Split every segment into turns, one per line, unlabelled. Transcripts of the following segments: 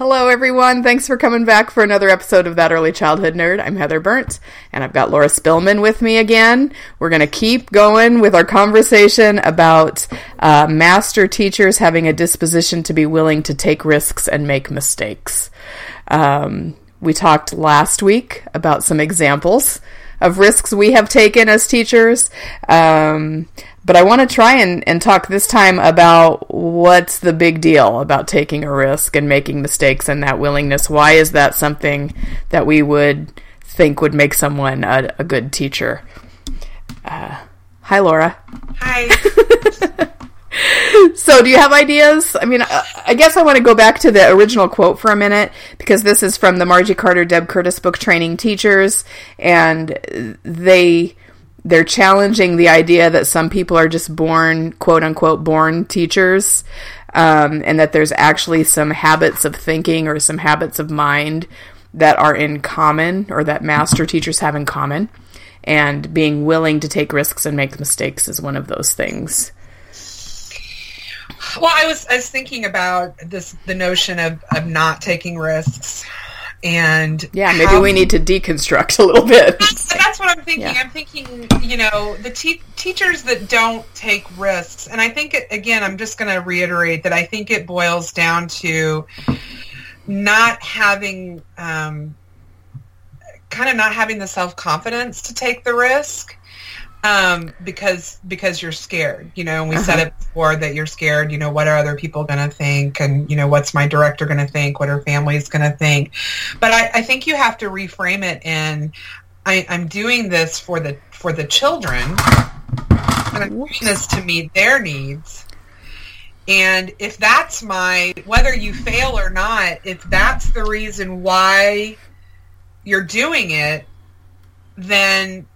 Hello, everyone. Thanks for coming back for another episode of That Early Childhood Nerd. I'm Heather Bernt, and I've got Laura Spillman with me again. We're going to keep going with our conversation about uh, master teachers having a disposition to be willing to take risks and make mistakes. Um, we talked last week about some examples of risks we have taken as teachers. Um, but I want to try and, and talk this time about what's the big deal about taking a risk and making mistakes and that willingness. Why is that something that we would think would make someone a, a good teacher? Uh, hi, Laura.
Hi.
so, do you have ideas? I mean, I guess I want to go back to the original quote for a minute because this is from the Margie Carter Deb Curtis book, Training Teachers, and they they're challenging the idea that some people are just born, quote unquote, born teachers, um, and that there's actually some habits of thinking or some habits of mind that are in common or that master teachers have in common. And being willing to take risks and make mistakes is one of those things.
Well, I was I was thinking about this the notion of, of not taking risks and
yeah maybe how, we need to deconstruct a little bit
that's, that's what i'm thinking yeah. i'm thinking you know the te- teachers that don't take risks and i think it, again i'm just going to reiterate that i think it boils down to not having um, kind of not having the self-confidence to take the risk um, because because you're scared, you know. And we uh-huh. said it before that you're scared. You know, what are other people going to think, and you know, what's my director going to think? What are families going to think? But I, I, think you have to reframe it in, I, I'm doing this for the for the children, and I'm doing this to meet their needs. And if that's my whether you fail or not, if that's the reason why you're doing it, then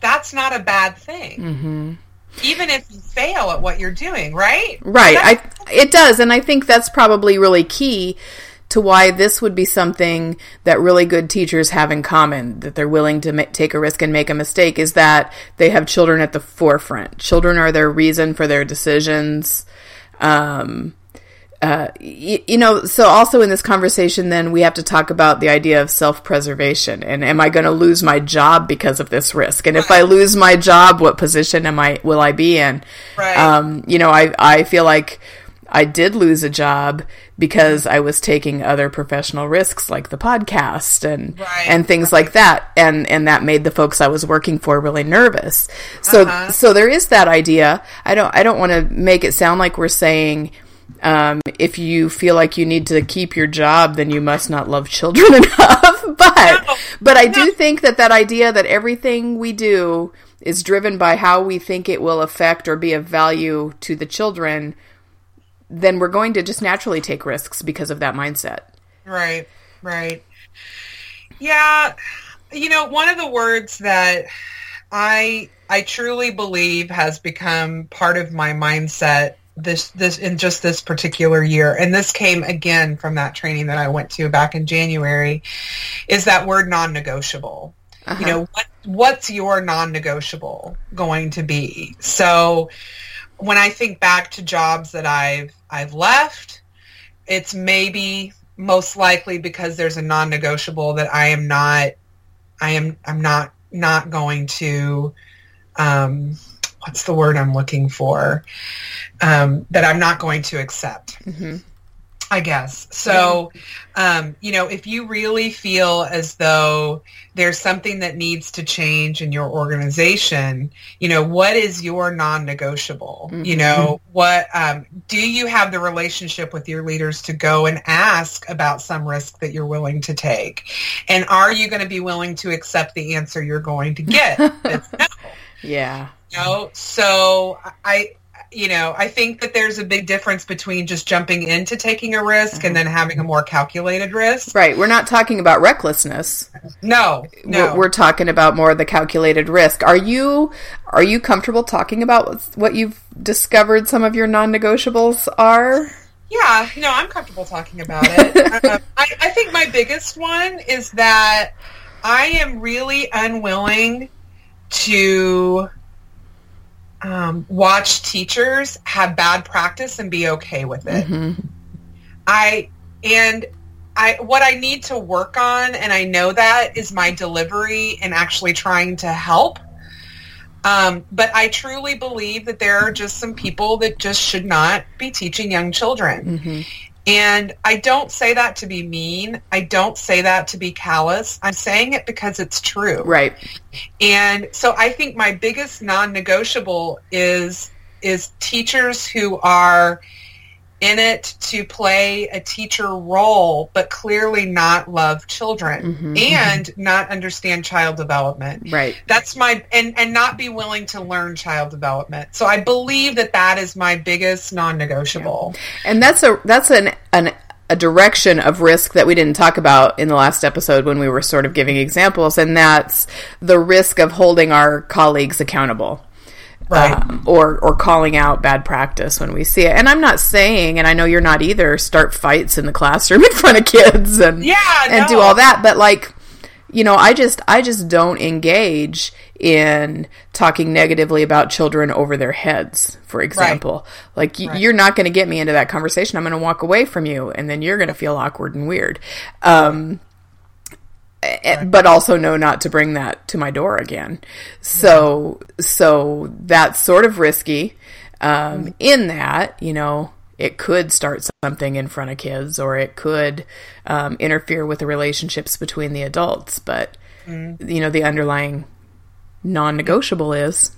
that's not a bad thing. Mm-hmm. Even if you fail at what you're doing, right?
Right. I it does, and I think that's probably really key to why this would be something that really good teachers have in common that they're willing to ma- take a risk and make a mistake is that they have children at the forefront. Children are their reason for their decisions. Um, uh, you, you, know, so also in this conversation, then we have to talk about the idea of self preservation and am I going to lose my job because of this risk? And if I lose my job, what position am I, will I be in?
Right.
Um, you know, I, I feel like I did lose a job because I was taking other professional risks like the podcast and right. and things like that and and that made the folks I was working for really nervous. So uh-huh. so there is that idea. I don't I don't want to make it sound like we're saying um, if you feel like you need to keep your job, then you must not love children enough. but no, but I do think that that idea that everything we do is driven by how we think it will affect or be of value to the children, then we're going to just naturally take risks because of that mindset.
Right. Right. Yeah. You know, one of the words that I I truly believe has become part of my mindset this this in just this particular year. And this came again from that training that I went to back in January is that word non-negotiable. Uh-huh. you know what what's your non-negotiable going to be? So when I think back to jobs that I've I've left it's maybe most likely because there's a non-negotiable that I am not I am I'm not not going to um what's the word I'm looking for um, that I'm not going to accept. Mm-hmm. I guess. So, um, you know, if you really feel as though there's something that needs to change in your organization, you know, what is your non-negotiable? Mm-hmm. You know, what um, do you have the relationship with your leaders to go and ask about some risk that you're willing to take? And are you going to be willing to accept the answer you're going to get?
Yeah.
You know, so I you know, I think that there's a big difference between just jumping into taking a risk and then having a more calculated risk.
Right. We're not talking about recklessness.
No, no.
We're, we're talking about more of the calculated risk. Are you are you comfortable talking about what you've discovered some of your non-negotiables are?
Yeah, no, I'm comfortable talking about it. um, I, I think my biggest one is that I am really unwilling to um, watch teachers have bad practice and be okay with it.
Mm-hmm.
I and I what I need to work on, and I know that is my delivery and actually trying to help. Um, but I truly believe that there are just some people that just should not be teaching young children.
Mm-hmm.
And I don't say that to be mean. I don't say that to be callous. I'm saying it because it's true.
Right.
And so I think my biggest non-negotiable is is teachers who are in it to play a teacher role but clearly not love children
Mhm,
and not understand child development.
Right.
That's my and and not be willing to learn child development. So I believe that that is my biggest non-negotiable.
And that's a that's an an a direction of risk that we didn't talk about in the last episode when we were sort of giving examples, and that's the risk of holding our colleagues accountable.
Right.
um, or or calling out bad practice when we see it. And I'm not saying, and I know you're not either, start fights in the classroom in front of kids and
Yeah,
and do all that. But like, you know, I just I just don't engage in talking negatively about children over their heads. For example, like y-
Right.
you're not going to get me into that conversation. I'm going to walk away from you, and then you're going to feel awkward and weird. Um, eh, but also know not to bring that to my door again. So so that's sort of risky. Um, in that, you know, it could start something in front of kids, or it could um, interfere with the relationships between the adults. But you know, the underlying non-negotiable is,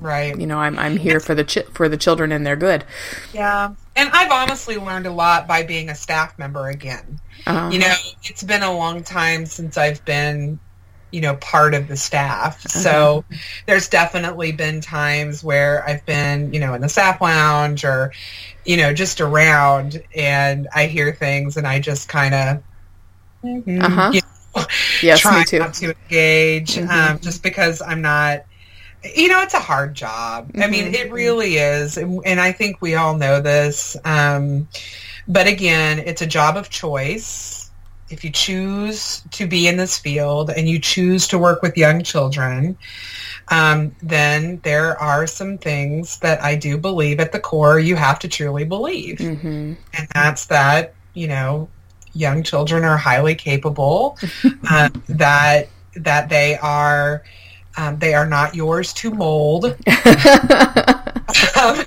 Right.
you know, I'm I'm here for the chi- for the children and their good.
Yeah. And I've honestly learned a lot by being a staff member again.
Uh,
You know, it's been a long time since I've been, you know, part of the staff. So there's definitely been times where I've been, you know, in the staff lounge or, you know, just around and I hear things and I just kind of,
Uh-huh.
you know,
Yes,
try
me too.
not to engage
Mhm.
um, just because I'm not. You know, it's a hard job. I mean,
Mhm.
it really is, and, and I think we all know this. Um, but again, it's a job of choice. If you choose to be in this field and you choose to work with young children, um, then there are some things that I do believe at the core you have to truly believe.
Hmm
and that's that you know young children are highly capable uh, that that they are um, they are not yours to mold. Um,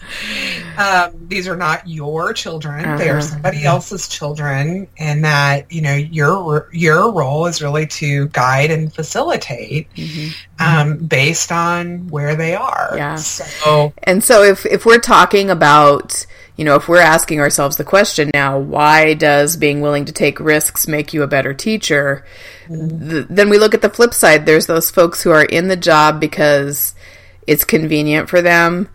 um, these are not your children they are
Uh-huh.
somebody else's children and that you know your your role is really to guide and facilitate
Mhm.
um, based on where they are
Yeah.
so
And so if if we're talking about, you know, if we're asking ourselves the question now, why does being willing to take risks make you a better teacher? Th- then we look at the flip side. There's those folks who are in the job because it's convenient for them.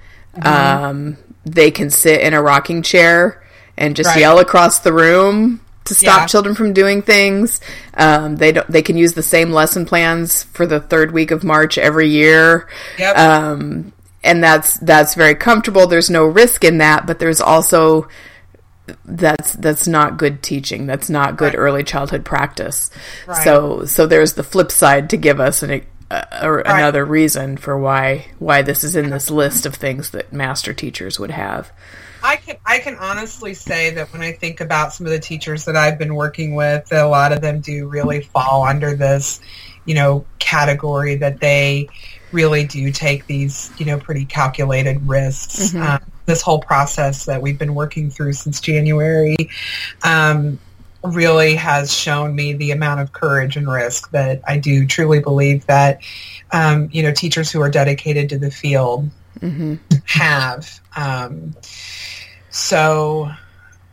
Um, they can sit in a rocking chair and just
Right.
yell across the room to stop
Yeah.
children from doing things. Um, they don't. They can use the same lesson plans for the third week of March every year
yep
um, and that's that's very comfortable. There's no risk in that, but there's also that's that's not good teaching. That's not good
Right.
early childhood practice.
Right.
So so there's the flip side to give us an, a, another reason for why why this is in this list of things that master teachers would have.
I can I can honestly say that when I think about some of the teachers that I've been working with, that a lot of them do really fall under this, you know, category that they really do take these, you know, pretty calculated risks.
Mhm.
Um, this whole process that we've been working through since January um, really has shown me the amount of courage and risk that I do truly believe that, um, you know, teachers who are dedicated to the field
hmm
have. Um, so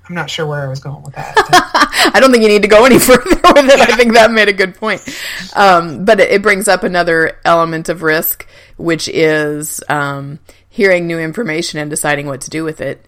I'm not sure where I was going with that.
I don't think you need to go any further with it. I think that made a good point. Um, but it, it brings up another element of risk, which is um, hearing new information and deciding what to do with it.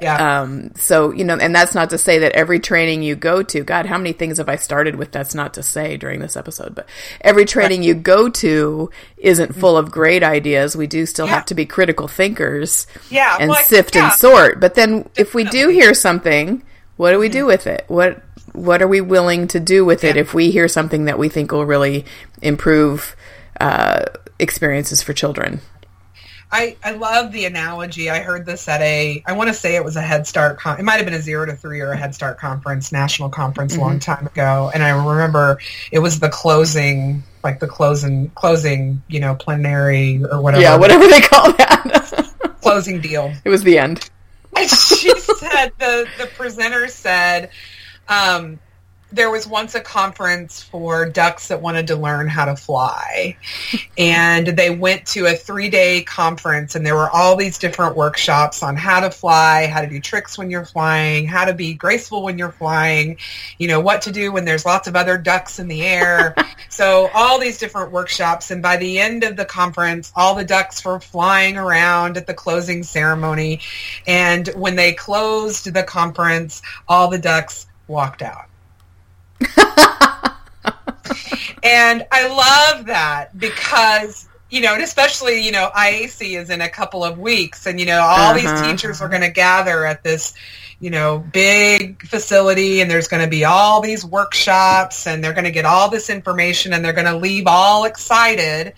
Yeah.
Um, so, you know, and that's not to say that every training you go to, God, how many things have I started with? That's not to say during this episode, but every training you go to isn't full of great ideas. We do still
Yeah.
have to be critical thinkers
Yeah,
and
well,
sift
yeah.
and sort. But then if we do hear something, what do we do with it? What, what are we willing to do with it if we hear something that we think will really improve, uh, experiences for children?
I, I love the analogy. I heard this at a, I want to say it was a Head Start, con- it might have been a zero to three or a Head Start conference, national conference a long time ago. And I remember it was the closing, like the closing, closing, you know, plenary or whatever.
Yeah, whatever they call that.
Closing deal.
it was the end.
And she said, the, the presenter said, um, there was once a conference for ducks that wanted to learn how to fly. And they went to a three day conference and there were all these different workshops on how to fly, how to do tricks when you're flying, how to be graceful when you're flying, you know, what to do when there's lots of other ducks in the air. so all these different workshops. And by the end of the conference, all the ducks were flying around at the closing ceremony. And when they closed the conference, all the ducks walked out. and I love that because you know, and especially you know, IAC is in a couple of weeks, and you know, all these
Uh-huh.
teachers are going to gather at this you know big facility, and there's going to be all these workshops, and they're going to get all this information, and they're going to leave all excited.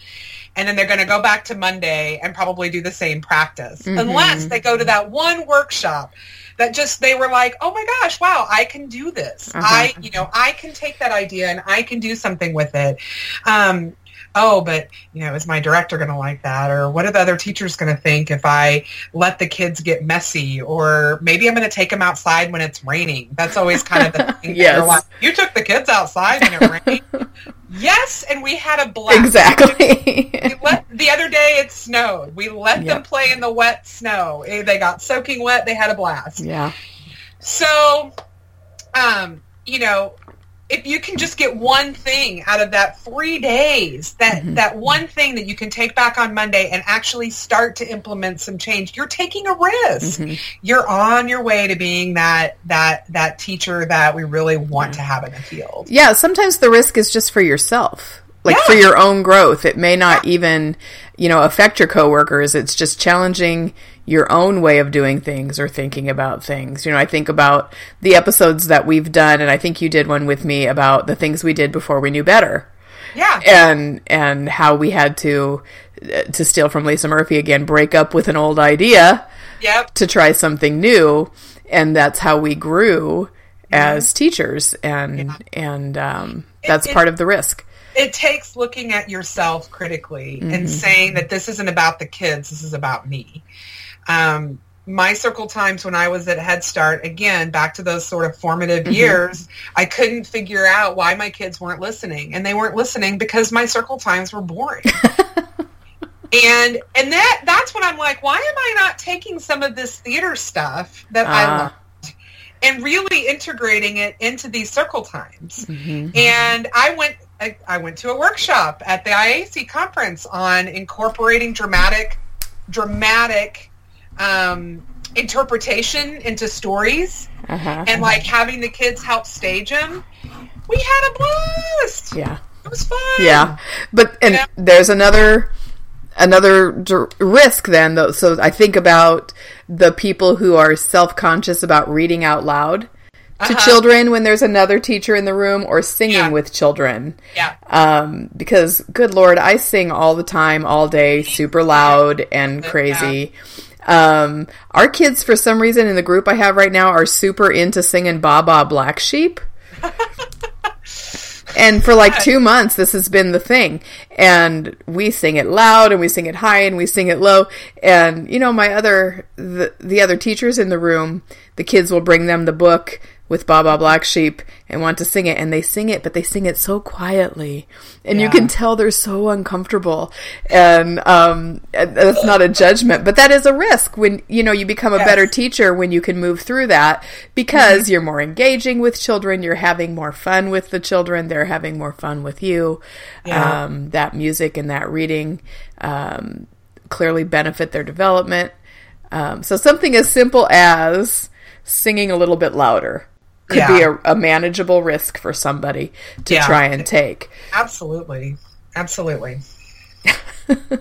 And then they're going to go back to Monday and probably do the same practice, unless they go to that one workshop that just they were like, oh my gosh, wow, I can do this.
Uh-huh.
I, you know, I can take that idea and I can do something with it. Um, oh, but you know, is my director going to like that, or what are the other teachers going to think if I let the kids get messy, or maybe I'm going to take them outside when it's raining? That's always kind of the thing.
Yes.
Like, you took the kids outside when it rained. yes, and we had a blast.
Exactly.
We let, the other day it snowed. We let them play in the wet snow. Eh, They got soaking wet. They had a blast.
yeah.
So, um, you know, if you can just get one thing out of that three days, that
Mm-hmm.
that one thing that you can take back on Monday and actually start to implement some change, you're taking a risk.
Mm-hmm.
You're on your way to being that that that teacher that we really want to have in the field.
Yeah, sometimes the risk is just for yourself. Like
Yeah.
for your own growth. It may not even, you know, affect your coworkers. It's just challenging your own way of doing things or thinking about things. You know, I think about the episodes that we've done and I think you did one with me about the things we did before we knew better.
Yeah.
and and how we had to uh, to steal from Lisa Murphy again break up with an old idea
Yep.
to try something new and that's how we grew as teachers and and um, that's
it-
part of the risk
it takes looking at yourself critically
Mm-hmm.
and saying that this isn't about the kids, this is about me. Um, my circle times when I was at Head Start, again, back to those sort of formative
Mm-hmm.
years, I couldn't figure out why my kids weren't listening. And they weren't listening because my circle times were boring. and and that that's when I'm like, why am I not taking some of this theater stuff that I
Ah.
learned and really integrating it into these circle times?
Mm-hmm.
And I went I, I went to a workshop at the IAC conference on incorporating dramatic dramatic um, interpretation into stories
uh-huh.
and like having the kids help stage them. We had a blast.
yeah
It was fun.
yeah but and
Yeah.
there's another another risk then though so i think about the people who are self-conscious about reading out loud to
Uh-huh.
children when there's another teacher in the room or singing
Yeah.
with children
Yeah.
um, because good lord i sing all the time all day super loud and crazy um, our kids for some reason in the group i have right now are super into singing baba black sheep. And for like two months this has been the thing. And we sing it loud and we sing it high and we sing it low. And you know my other the, the other teachers in the room the kids will bring them the book with Baba Black Sheep and want to sing it and they sing it but they sing it so quietly and you can tell they're so uncomfortable and um that's not a judgment but that is a risk when you know you become a
Yes.
better teacher when you can move through that because you're more engaging with children you're having more fun with the children they're having more fun with you
Yeah.
um that music and that reading um clearly benefit their development. Um, so something as simple as singing a little bit louder could
Yeah.
be a, a manageable risk for somebody to
Yeah.
try and take.
Absolutely. Absolutely.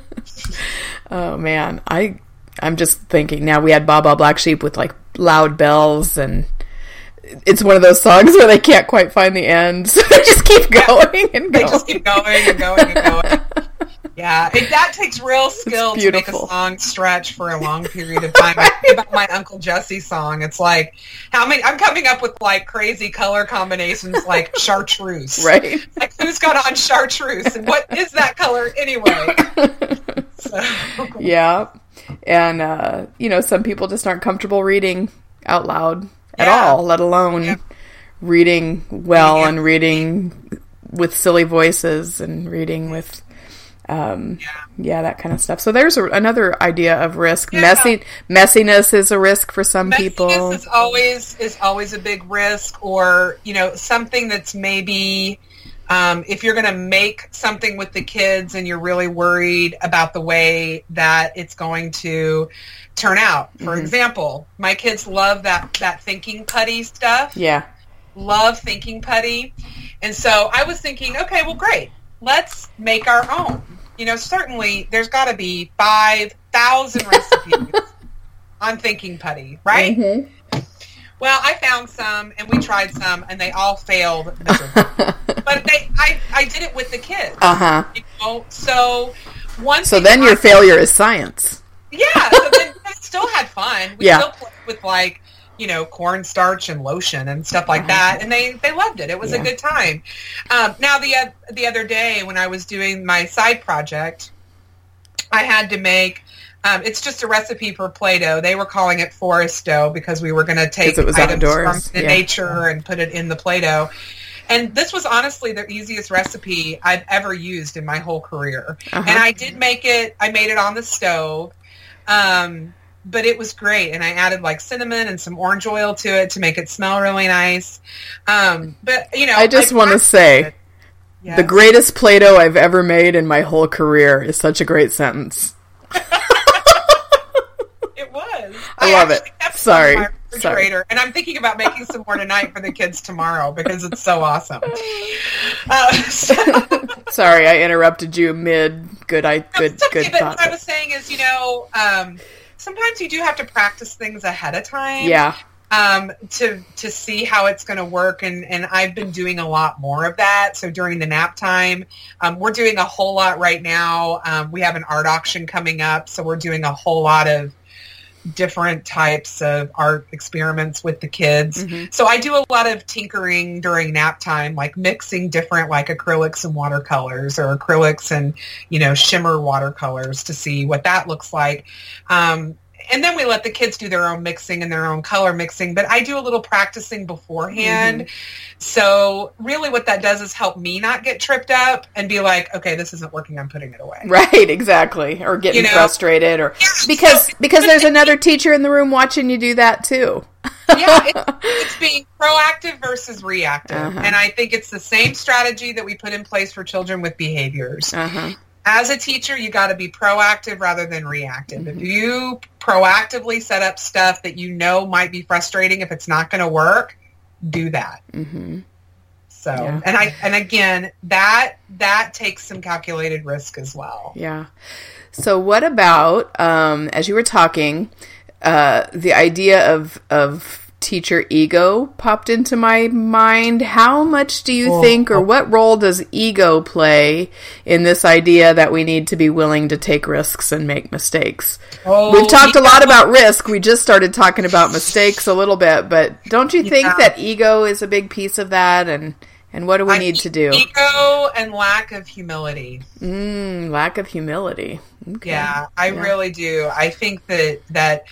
Oh man, I I'm just thinking now we had Baba Black Sheep with like loud bells and it's one of those songs where they can't quite find the end, so they just keep going and going.
They just keep going and going and going. Yeah, it, that takes real skill to make a song stretch for a long period of time. I think about my Uncle Jesse song. It's like how many? I'm coming up with like crazy color combinations, like chartreuse.
right?
Like who's got on chartreuse and what is that color anyway? So,
Yeah. And uh, you know, some people just aren't comfortable reading out loud at
Yeah.
all, let alone
Yeah.
reading well
Yeah.
and reading with silly voices and reading with um
yeah.
that kind of stuff. So there's a, another idea of risk.
Yeah.
Messy messiness is a risk for some
Messiness
people.
is always is always a big risk, or you know something that's maybe um, if you're going to make something with the kids and you're really worried about the way that it's going to turn out. For
Mm-hmm.
example, my kids love that that thinking putty stuff.
Yeah.
Love thinking putty, and so I was thinking, okay, well, great, let's make our own. You know, certainly there's got to be five thousand recipes on thinking putty, right?
Mhm.
Well, I found some and we tried some and they all failed miserably. but they I, I did it with the kids.
Uh-huh.
You know? So one
So then
I-
your failure is science.
Yeah, so then we still had fun. We
Yeah.
still played with like, you know, cornstarch and lotion and stuff like that and they they loved it. It was.
Yeah.
a good time. Um, now the the other day when I was doing my side project, I had to make um, it's just a recipe for Play-Doh. They were calling it forest dough because we were going to take items
outdoors,
from the
yeah.
nature and put it in the Play-Doh. And this was honestly the easiest recipe I've ever used in my whole career.
Uh-huh.
And I did make it. I made it on the stove, um, but it was great. And I added like cinnamon and some orange oil to it to make it smell really nice. Um, but you know,
I just want to say.
Yes.
the greatest Play-Doh I've ever made in my whole career is such a great sentence.
It was.
I love it. Sorry.
refrigerator, and I'm thinking about making some more tonight for the kids tomorrow because it's so awesome. Uh, so,
Sorry, I interrupted you mid good I good
it's okay,
good
but
thought.
what I was saying is, you know, um, sometimes you do have to practice things ahead of time.
Yeah.
um, to to see how it's going to work, and and I've been doing a lot more of that. So during the nap time, um, we're doing a whole lot right now. Um, we have an art auction coming up, so we're doing a whole lot of different types of art experiments with the kids. So I do a lot of tinkering during nap time, like mixing different like acrylics and watercolors or acrylics and, you know, shimmer watercolors to see what that looks like. Um, and then we let the kids do their own mixing and their own color mixing, but I do a little practicing beforehand. So really what that does is help me not get tripped up and be like, okay, this isn't working. I'm putting it away.
Right, exactly. Or getting
You know?
frustrated or
Yeah,
because
so-
because there's another teacher in the room watching you do that too.
yeah, it's, it's being proactive versus reactive.
Uh-huh.
And I think it's the same strategy that we put in place for children with behaviors.
Uh-huh.
As a teacher, you got to be proactive rather than reactive.
Mm-hmm.
If you proactively set up stuff that you know might be frustrating if it's not going to work, do that.
hmm
So,
Yeah.
and I and again, that that takes some calculated risk as well.
Yeah. So what about um, as you were talking, uh, the idea of of teacher ego popped into my mind. How much do you think, or what role does ego play in this idea that we need to be willing to take risks and make mistakes?
Oh,
We've talked a lot about risk. We just started talking about mistakes a little bit, but don't you think
Yeah.
that ego is a big piece of that? And and what do we
I
need to do?
Ego and lack of humility.
Mm, lack of humility. Okay.
Yeah, I
Yeah.
really do. I think that that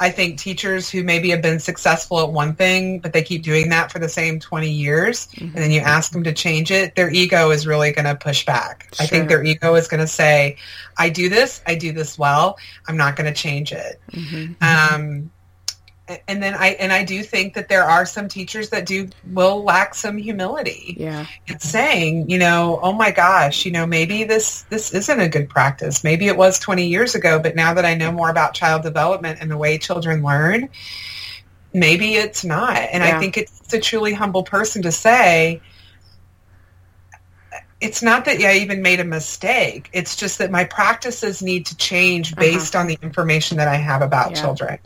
I think teachers who maybe have been successful at one thing, but they keep doing that for the same 20 years, and then you ask them to change it, their ego is really going to push back. I think their ego is going to say, I do this, I do this well, I'm not going to change it.
Mhm.
Um, and then I and I do think that there are some teachers that do will lack some humility.
Yeah.
It's saying, you know, oh my gosh, you know, maybe this this isn't a good practice. Maybe it was 20 years ago, but now that I know more about child development and the way children learn, maybe it's not. And
Yeah.
I think it's a truly humble person to say, it's not that I even made a mistake. It's just that my practices need to change based on the information that I have about
Uh-huh. Yeah.
children.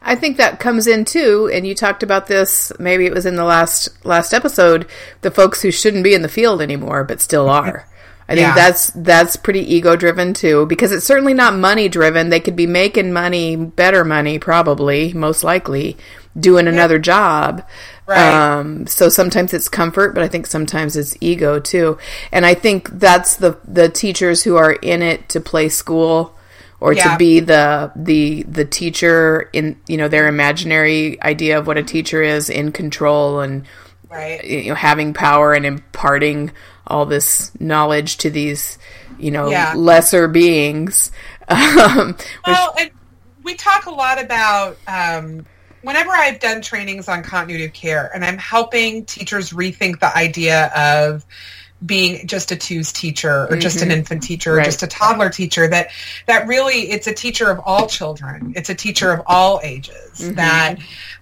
I think that comes in too, and you talked about this. Maybe it was in the last last episode. The folks who shouldn't be in the field anymore, but still are. I think
Yeah.
that's that's pretty ego driven too, because it's certainly not money driven. They could be making money, better money, probably, most likely, doing another job.
Right.
Um, so sometimes it's comfort, but I think sometimes it's ego too. And I think that's the the teachers who are in it to play school or to be the the the teacher in you know their imaginary idea of what a teacher is in control and
Right.
you know having power and imparting all this knowledge to these you know
Yeah.
lesser beings um, which,
Well, and we talk a lot about um, whenever I've done trainings on continuity of care, and I'm helping teachers rethink the idea of being just a twos teacher or just an mm-hmm. infant teacher or
Right.
just a toddler teacher that that really it's a teacher of all children. It's a teacher of all ages mm-hmm. that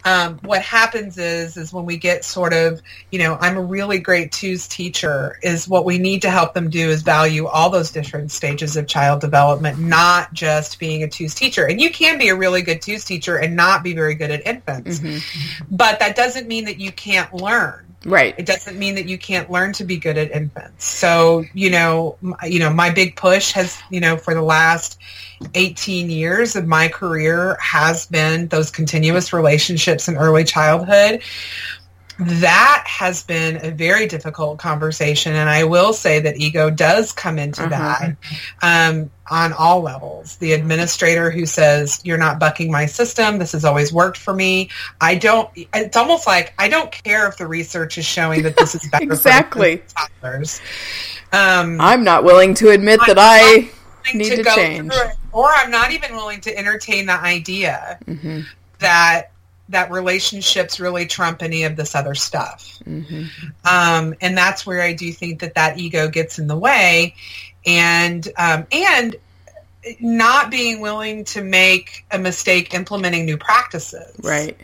um, what happens is is when we get sort of you know i'm a really great twos teacher is what we need to help them do is value all those different stages of child development not just being a twos teacher. And you can be a really good twos teacher and not be very good at infants. Mm-hmm. But that doesn't mean that you can't learn
right
it doesn't mean that you can't learn to be good at infants. So, you know, you know, my big push has, you know, for the last 18 years of my career has been those continuous relationships in early childhood. That has been a very difficult conversation, and I will say that ego does come into that um, on all levels. The administrator who says, "You're not bucking my system. This has always worked for me." I don't. It's almost like I don't care if the research is showing that this is better
Exactly.
for toddlers. Um,
i'm not willing to admit that i need to
go
change.
through it, or I'm not even willing to entertain the idea
Mm-hmm.
that that relationships really trump any of this other stuff.
Mm-hmm.
Um, and that's where I do think that that ego gets in the way, and um, and not being willing to make a mistake implementing new practices.
right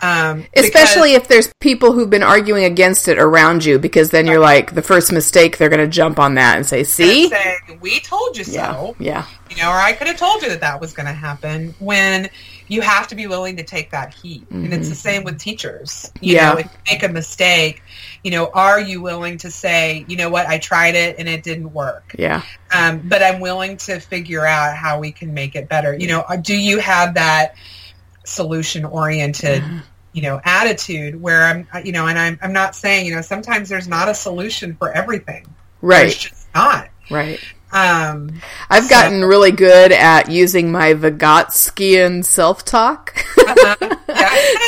Um,
especially if there's people who've been arguing against it around you because then you're like the first mistake they're going to jump on that and say
because
see
say, we told you
yeah
so.
yeah
you know, or I could have told you that that was going to happen when you have to be willing to take that heat. And it's the same with teachers. You
Yeah.
know, if you make a mistake, you know, are you willing to say, you know what, I tried it and it didn't work.
yeah
Um, but I'm willing to figure out how we can make it better. You know, uh, do you have that solution oriented, you know, attitude where I'm, uh, you know, and I'm, I'm not saying, you know, sometimes there's not a solution for everything. There's
right
just not.
right
Um,
I've
So-
gotten really good at using my Vygotskian self-talk
yeah.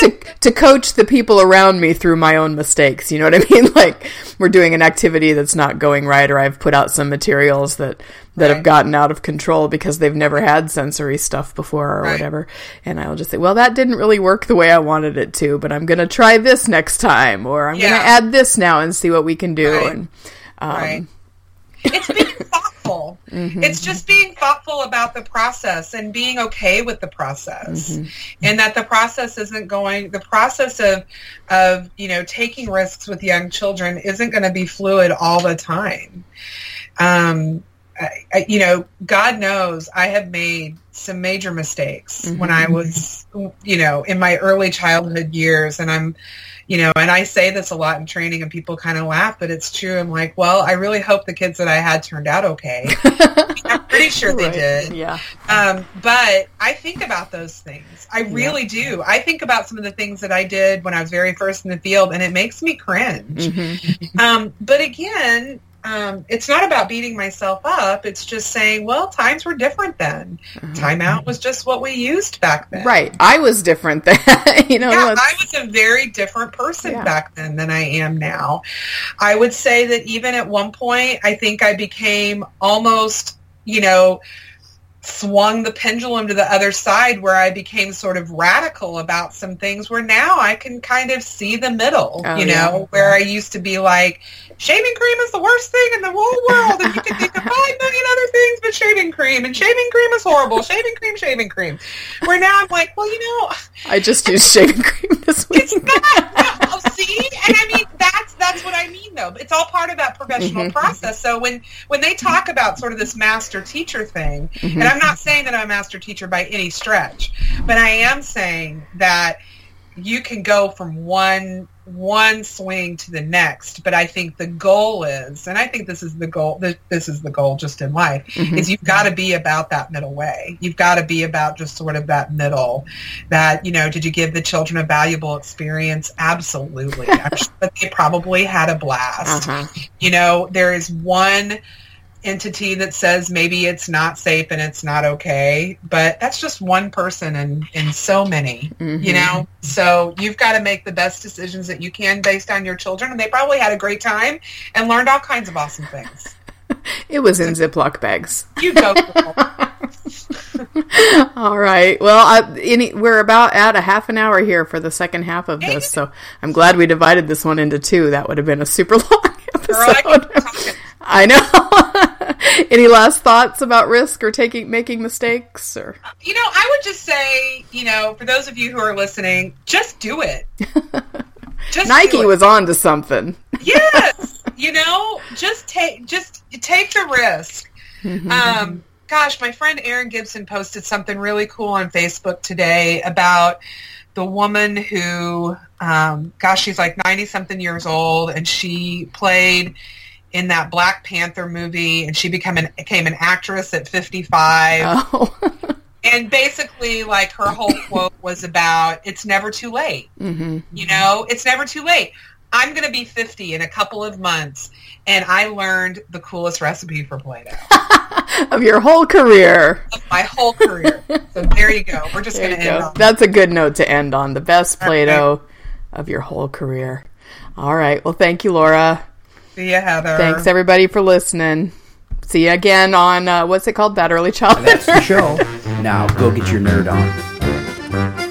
to to coach the people around me through my own mistakes. You know what I mean? Like we're doing an activity that's not going right, or I've put out some materials that that have gotten out of control because they've never had sensory stuff before or
Right.
whatever. And I'll just say, well, that didn't really work the way I wanted it to, but I'm going to try this next time, or I'm going to add this now and see what we can do.
Right.
And um,
right. It's being thoughtful.
Mm-hmm.
It's just being thoughtful about the process and being okay with the process.
Mm-hmm.
And that the process isn't going the process of of, you know, taking risks with young children isn't going to be fluid all the time. Um I, I, you know, God knows I have made some major mistakes when I was, you know, in my early childhood years, and I'm, you know, and I say this a lot in training, and people kind of laugh, but it's true. I'm like, well, I really hope the kids that I had turned out okay. I'm pretty sure they
right.
did.
Yeah.
Um, but I think about those things. I really do. I think about some of the things that I did when I was very first in the field, and it makes me cringe.
Mm-hmm.
Um, but again, um, it's not about beating myself up. It's just saying, well, times were different then. Timeout was just what we used back then.
Right. I was different then. you know,
Yeah, I was a very different person
Yeah.
back then than I am now. I would say that even at one point, I think I became almost, you know, swung the pendulum to the other side where I became sort of radical about some things where now I can kind of see the middle,
Oh,
you
yeah.
know, where I used to be like, shaving cream is the worst thing in the whole world and you can think of five million other things but shaving cream and shaving cream is horrible. Shaving cream, shaving cream. Where now I'm like, well, you know,
I just used shaving cream this week.
it's not. No, see, and I mean that's what I mean though. It's all part of that professional
Mhm.
process. So when when they talk about sort of this master teacher thing,
Mm-hmm.
and I'm not saying that I'm a master teacher by any stretch, but I am saying that you can go from one one swing to the next but i think the goal is and i think this is the goal this, this is the goal just in life
Mhm.
is you've got to be about that middle way you've got to be about just sort of that middle that you know did you give the children a valuable experience absolutely i'm sure that they probably had a blast
Uh-huh.
you know there is one entity that says maybe it's not safe and it's not okay but that's just one person and in so many you
Mhm.
know so you've got to make the best decisions that you can based on your children and they probably had a great time and learned all kinds of awesome things
It was in Ziploc bags.
you go.
All right. Well, I, any, we're about at a half an hour here for the second half of this, so I'm glad we divided this one into two. That would have been a super long
Girl,
episode.
talking.
I know. any last thoughts about risk or taking making mistakes or?
you know i would just say you know for those of you who are listening just do it just
Nike
do it.
was on to something.
yes you know just take just take the risk um gosh my friend Erin Gibson posted something really cool on Facebook today about the woman who um gosh she's like 90 something years old and she played in that Black Panther movie and she became an became an actress at 55
Oh.
and basically like her whole quote was about it's never too late
hmm
you know, it's never too late. I'm going to be 50 in a couple of months, and I learned the coolest recipe for Play-Doh
Of your whole career.
of my whole career. So there you go. We're just going to end
go. That's a good note to end on. The best Play-Doh of your whole career. All right. Well, thank you, Laura.
See you, Heather.
Thanks everybody for listening. See you again on uh, what's it called? That early childhood.
That's the show. now go get your nerd on.